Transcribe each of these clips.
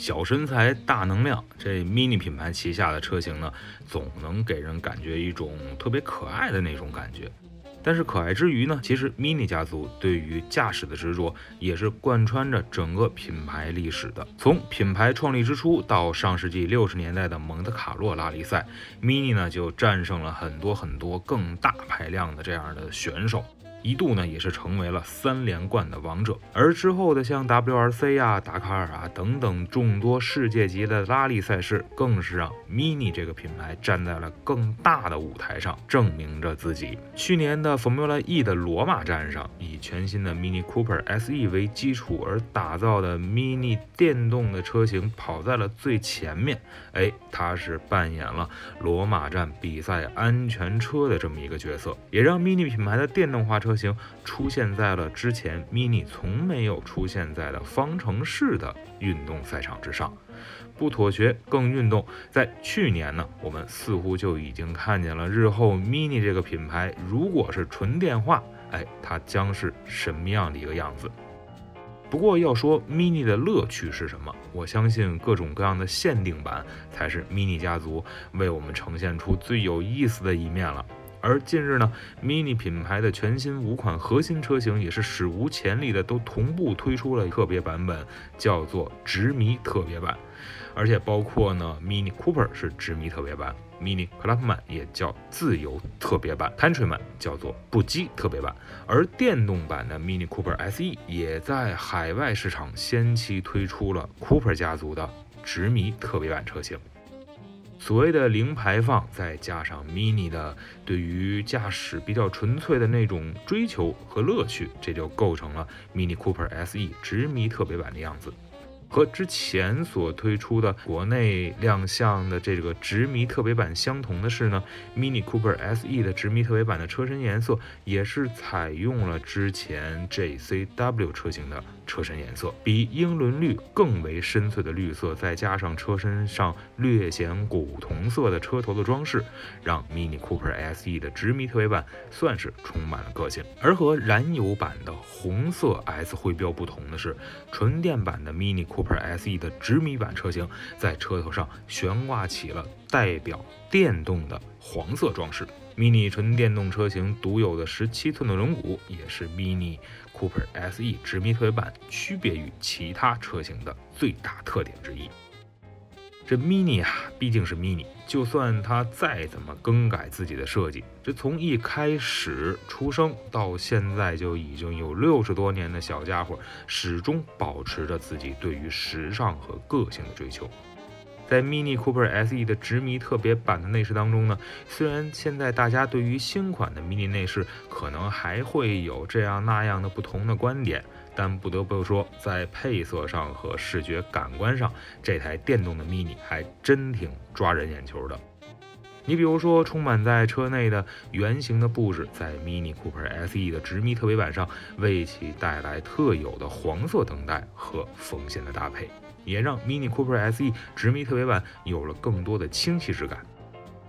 小身材大能量，这 Mini 品牌旗下的车型呢，总能给人感觉一种特别可爱的那种感觉。但是可爱之余呢，其实 Mini 家族对于驾驶的执着也是贯穿着整个品牌历史的。从品牌创立之初到上世纪六十年代的蒙特卡洛拉力赛，Mini 呢就战胜了很多很多更大排量的这样的选手。一度呢也是成为了三连冠的王者，而之后的像 WRC 啊、达喀尔啊等等众多世界级的拉力赛事，更是让 Mini 这个品牌站在了更大的舞台上，证明着自己。去年的 Formula E 的罗马站上，以全新的 Mini Cooper SE 为基础而打造的 Mini 电动的车型跑在了最前面，哎，它是扮演了罗马站比赛安全车的这么一个角色，也让 Mini 品牌的电动化车。车型出现在了之前 Mini 从没有出现在的方程式的运动赛场之上，不妥协更运动。在去年呢，我们似乎就已经看见了日后 Mini 这个品牌，如果是纯电化，哎，它将是什么样的一个样子？不过要说 Mini 的乐趣是什么，我相信各种各样的限定版才是 Mini 家族为我们呈现出最有意思的一面了。而近日呢，Mini 品牌的全新五款核心车型也是史无前例的都同步推出了特别版本，叫做执迷特别版。而且包括呢，Mini Cooper 是执迷特别版，Mini Clubman 也叫自由特别版，Countryman 叫做不羁特别版。而电动版的 Mini Cooper SE 也在海外市场先期推出了 Cooper 家族的执迷特别版车型。所谓的零排放，再加上 Mini 的对于驾驶比较纯粹的那种追求和乐趣，这就构成了 Mini Cooper SE 直迷特别版的样子。和之前所推出的国内亮相的这个直迷特别版相同的是呢，Mini Cooper SE 的直迷特别版的车身颜色也是采用了之前 JCW 车型的车身颜色，比英伦绿更为深邃的绿色，再加上车身上略显古铜色的车头的装饰，让 Mini Cooper SE 的执迷特别版算是充满了个性。而和燃油版的红色 S 徽标不同的是，纯电版的 Mini Cooper SE 的执迷版车型在车头上悬挂起了代表电动的黄色装饰。Mini 纯电动车型独有的十七寸的轮毂，也是 Mini Cooper SE 直迷特别版区别于其他车型的最大特点之一。这 Mini 啊，毕竟是 Mini，就算它再怎么更改自己的设计，这从一开始出生到现在就已经有六十多年的小家伙，始终保持着自己对于时尚和个性的追求。在 Mini Cooper SE 的执迷特别版的内饰当中呢，虽然现在大家对于新款的 Mini 内饰可能还会有这样那样的不同的观点。但不得不说，在配色上和视觉感官上，这台电动的 Mini 还真挺抓人眼球的。你比如说，充满在车内的圆形的布置，在 Mini Cooper SE 的直迷特别版上为其带来特有的黄色灯带和缝线的搭配，也让 Mini Cooper SE 直迷特别版有了更多的清晰质感。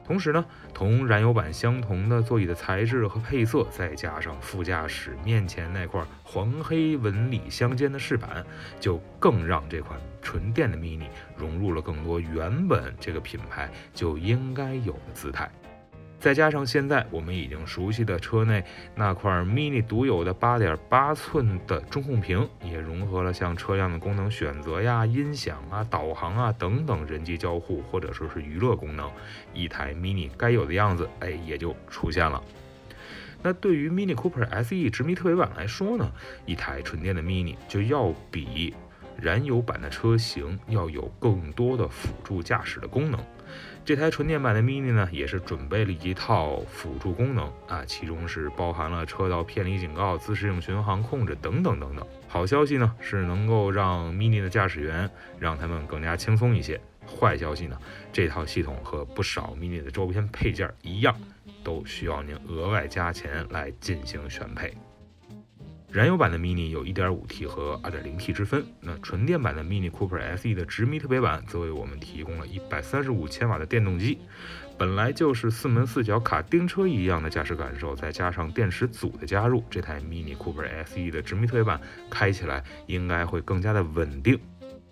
同时呢，同燃油版相同的座椅的材质和配色，再加上副驾驶面前那块黄黑纹理相间的饰板，就更让这款纯电的 Mini 融入了更多原本这个品牌就应该有的姿态。再加上现在我们已经熟悉的车内那块 Mini 独有的八点八寸的中控屏，也融合了像车辆的功能选择呀、音响啊、导航啊等等人机交互或者说是娱乐功能，一台 Mini 该有的样子，哎，也就出现了。那对于 Mini Cooper SE 直迷特别版来说呢，一台纯电的 Mini 就要比燃油版的车型要有更多的辅助驾驶的功能。这台纯电版的 Mini 呢，也是准备了一套辅助功能啊，其中是包含了车道偏离警告、自适应巡航控制等等等等。好消息呢，是能够让 Mini 的驾驶员让他们更加轻松一些；坏消息呢，这套系统和不少 mini 的周边配件一样，都需要您额外加钱来进行选配。燃油版的 Mini 有 1.5T 和 2.0T 之分，那纯电版的 Mini Cooper SE 的直迷特别版则为我们提供了135千瓦的电动机。本来就是四门四脚卡丁车一样的驾驶感受，再加上电池组的加入，这台 Mini Cooper SE 的直迷特别版开起来应该会更加的稳定。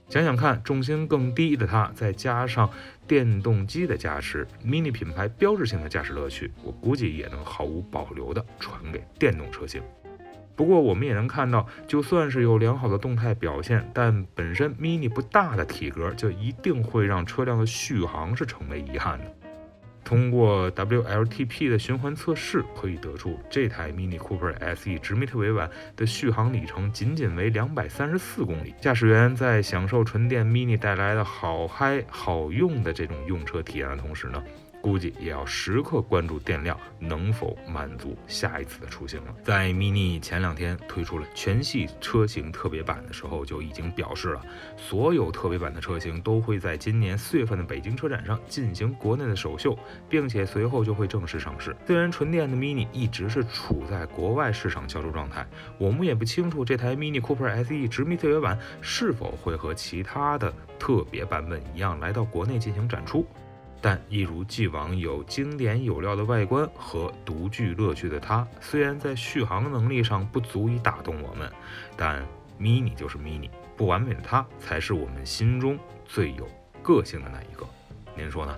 想想看，重心更低的它，再加上电动机的加持，Mini 品牌标志性的驾驶乐趣，我估计也能毫无保留的传给电动车型。不过我们也能看到，就算是有良好的动态表现，但本身 Mini 不大的体格，就一定会让车辆的续航是成为遗憾的。通过 WLTP 的循环测试，可以得出这台 Mini Cooper SE 直迷特别版的续航里程仅仅为两百三十四公里。驾驶员在享受纯电 Mini 带来的好嗨好用的这种用车体验的同时呢？估计也要时刻关注电量能否满足下一次的出行了。在 Mini 前两天推出了全系车型特别版的时候，就已经表示了，所有特别版的车型都会在今年四月份的北京车展上进行国内的首秀，并且随后就会正式上市。虽然纯电的 Mini 一直是处在国外市场销售状态，我们也不清楚这台 Mini Cooper SE 直迷特别版是否会和其他的特别版本一样来到国内进行展出。但一如既往有经典有料的外观和独具乐趣的它，虽然在续航能力上不足以打动我们，但 mini 就是 mini，不完美的它才是我们心中最有个性的那一个。您说呢？